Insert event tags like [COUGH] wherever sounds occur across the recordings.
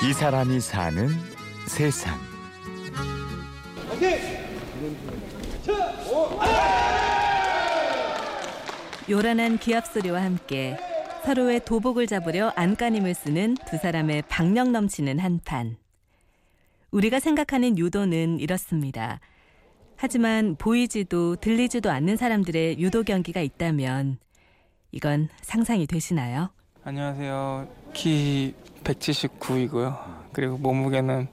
이 사람이 사는 세상. 요란한 기합 소리와 함께 서로의 도복을 잡으려 안간힘을 쓰는 두 사람의 박력 넘치는 한판. 우리가 생각하는 유도는 이렇습니다. 하지만 보이지도 들리지도 않는 사람들의 유도 경기가 있다면 이건 상상이 되시나요? 안녕하세요. 키 179이고요. 그리고 몸무게는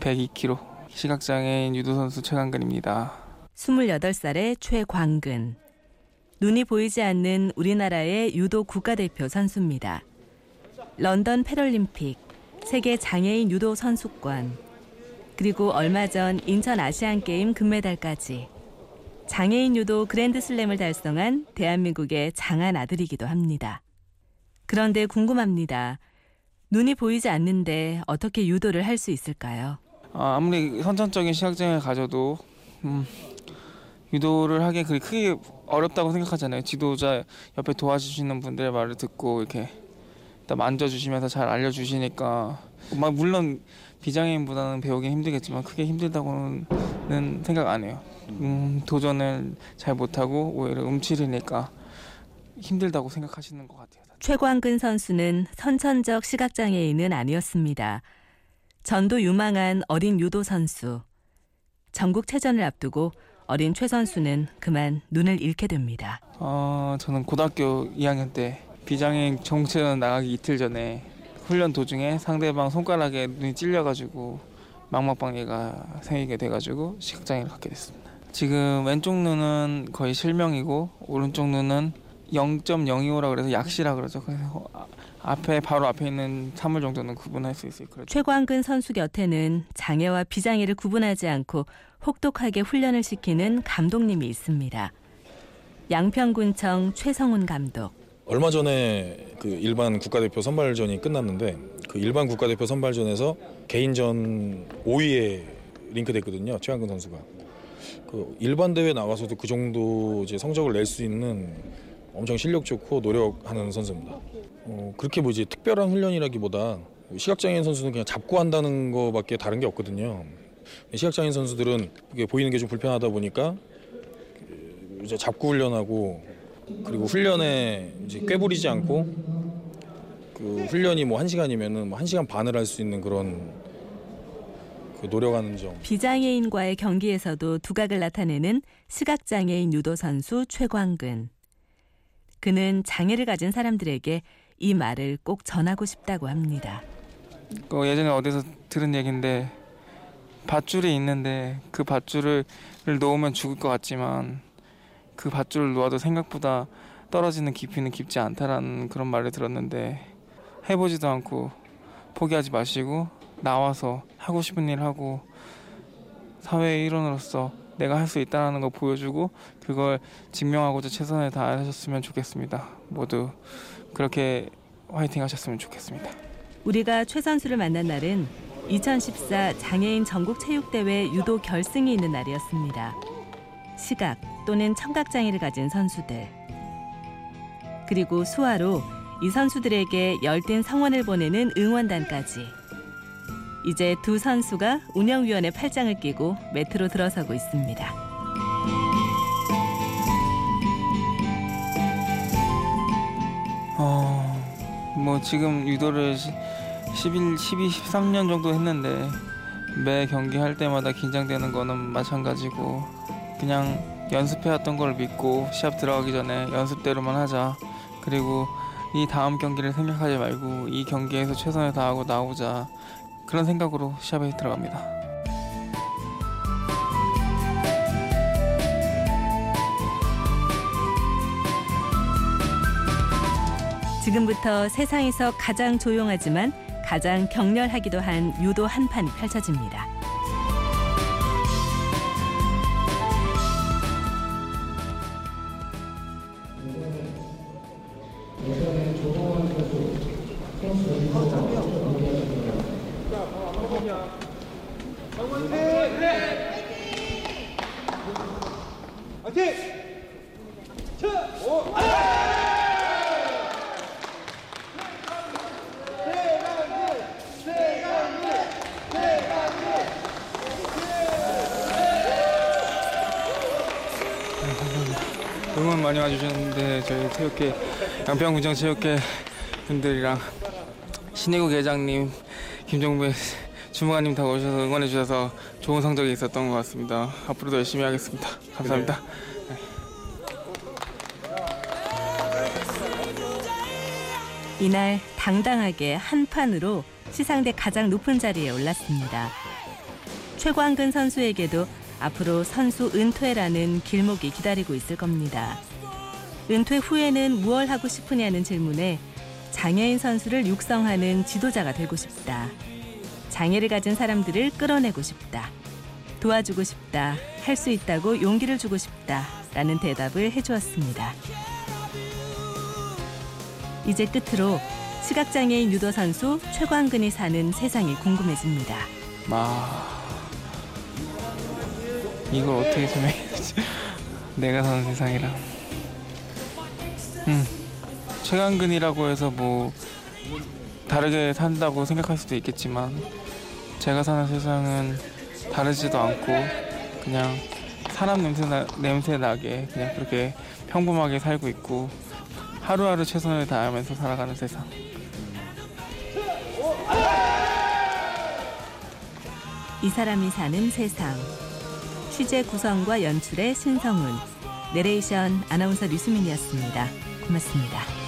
102kg. 시각장애인 유도 선수 최강근입니다. 28살의 최광근. 눈이 보이지 않는 우리나라의 유도 국가대표 선수입니다. 런던 패럴림픽, 세계 장애인 유도 선수권, 그리고 얼마 전 인천 아시안 게임 금메달까지 장애인 유도 그랜드슬램을 달성한 대한민국의 장한 아들이기도 합니다. 그런데 궁금합니다. 눈이 보이지 않는데 어떻게 유도를 할 수 있을까요? 아, 아무리 선천적인 시각장애를 가져도 음, 유도를 하기 그리 크게 어렵다고 생각하잖아요. 지도자 옆에 도와주시는 분들의 말을 듣고 이렇게 일단 만져주시면서 잘 알려주시니까 막 물론 비장애인보다는 배우기 힘들겠지만 크게 힘들다고는 생각 안 해요. 음, 도전을 잘 못하고 오히려 움츠리니까 힘들다고 생각하시는 것 같아요. 최광근 선수는 선천적 시각장애인은 아니었습니다. 전도 유망한 어린 유도 선수. 전국체전을 앞두고 어린 최 선수는 그만 눈을 잃게 됩니다. 어, 저는 고등학교 2학년 때 비장애인 정체전 나가기 이틀 전에 훈련 도중에 상대방 손가락에 눈이 찔려가지고 망막방해가 생기게 돼가지고 시각장애를 갖게 됐습니다. 지금 왼쪽 눈은 거의 실명이고 오른쪽 눈은 0.025라 그래서 약시라 그러죠. 그래서 앞에 바로 앞에 있는 사물 정도는 구분할 수 있어요. 그렇죠. 최광근 선수 곁에는 장애와 비장애를 구분하지 않고 혹독하게 훈련을 시키는 감독님이 있습니다. 양평군청 최성훈 감독. 얼마 전에 그 일반 국가대표 선발전이 끝났는데 그 일반 국가대표 선발전에서 개인전 5위에 링크됐거든요. 최한근 선수가. 그 일반 대회 나가서도 그 정도 이제 성적을 낼 수 있는 엄청 실력 좋고 노력하는 선수입니다. 어, 그렇게 뭐 이제 특별한 훈련이라기보다 시각장애인 선수는 그냥 잡고 한다는 거밖에 다른 게 없거든요. 시각장애인 선수들은 보이는 게 좀 불편하다 보니까 이제 잡고 훈련하고 그리고 훈련에 이제 꾀부리지 않고 그 훈련이 뭐 한 시간이면은 뭐 한 시간 반을 할 수 있는 그런 그 노력하는 점. 비장애인과의 경기에서도 두각을 나타내는 시각장애인 유도 선수 최광근. 그는 장애를 가진 사람들에게 이 말을 꼭 전하고 싶다고 합니다. 그 예전에 어디서 들은 얘기인데 밧줄이 있는데 그 밧줄을 놓으면 죽을 것 같지만 그 밧줄을 놓아도 생각보다 떨어지는 깊이는 깊지 않다라는 그런 말을 들었는데 해보지도 않고 포기하지 마시고 나와서 하고 싶은 일 하고 사회의 일원으로서 내가 할 수 있다는 거 보여주고 그걸 증명하고자 최선을 다하셨으면 좋겠습니다. 모두 그렇게 화이팅 하셨으면 좋겠습니다. 우리가 최 선수를 만난 날은 2014 장애인 전국 체육대회 유도 결승이 있는 날이었습니다. 시각 또는 청각 장애를 가진 선수들. 그리고 수화로 이 선수들에게 열띤 성원을 보내는 응원단까지. 이제 두 선수가 운영위원회 팔짱을 끼고 매트로 들어서고 있습니다. 어, 뭐 지금 유도를 11, 12, 13년 정도 했는데 매 경기 할 때마다 긴장되는 거는 마찬가지고 그냥 연습해왔던 걸 믿고 시합 들어가기 전에 연습대로만 하자. 그리고 이 다음 경기를 생각하지 말고 이 경기에서 최선을 다하고 나오자. 그런 생각으로 시합에 들어갑니다. 지금부터 세상에서 가장 조용하지만 가장 격렬하기도 한 유도 한판 펼쳐집니다. 응원 많이 와주셨는데 저희 체육회 양평구장 체육회 분들이랑 신혜구 계장님 김종배 주무관님 다 오셔서 응원해 주셔서 좋은 성적이 있었던 것 같습니다. 앞으로도 열심히 하겠습니다. 감사합니다. 이날 당당하게 한 판으로 시상대 가장 높은 자리에 올랐습니다. 최광근 선수에게도 앞으로 선수 은퇴라는 길목이 기다리고 있을 겁니다. 은퇴 후에는 무얼 하고 싶으냐는 질문에 장애인 선수를 육성하는 지도자가 되고 싶다. 장애를 가진 사람들을 끌어내고 싶다. 도와주고 싶다. 할 수 있다고 용기를 주고 싶다. 라는 대답을 해주었습니다. 이제 끝으로 시각장애인 유도 선수 최광근이 사는 세상이 궁금해집니다. 마 이걸 어떻게 설명해야 되지? [LAUGHS] 내가 사는 세상이랑 음 최강근이라고 해서 뭐 다르게 산다고 생각할 수도 있겠지만 제가 사는 세상은 다르지도 않고 그냥 사람 냄새 나, 냄새 나게 그냥 그렇게 평범하게 살고 있고 하루하루 최선을 다하면서 살아가는 세상 이 사람이 사는 세상. 시제 구성과 연출의 신성훈, 내레이션 아나운서 류수민이었습니다. 고맙습니다.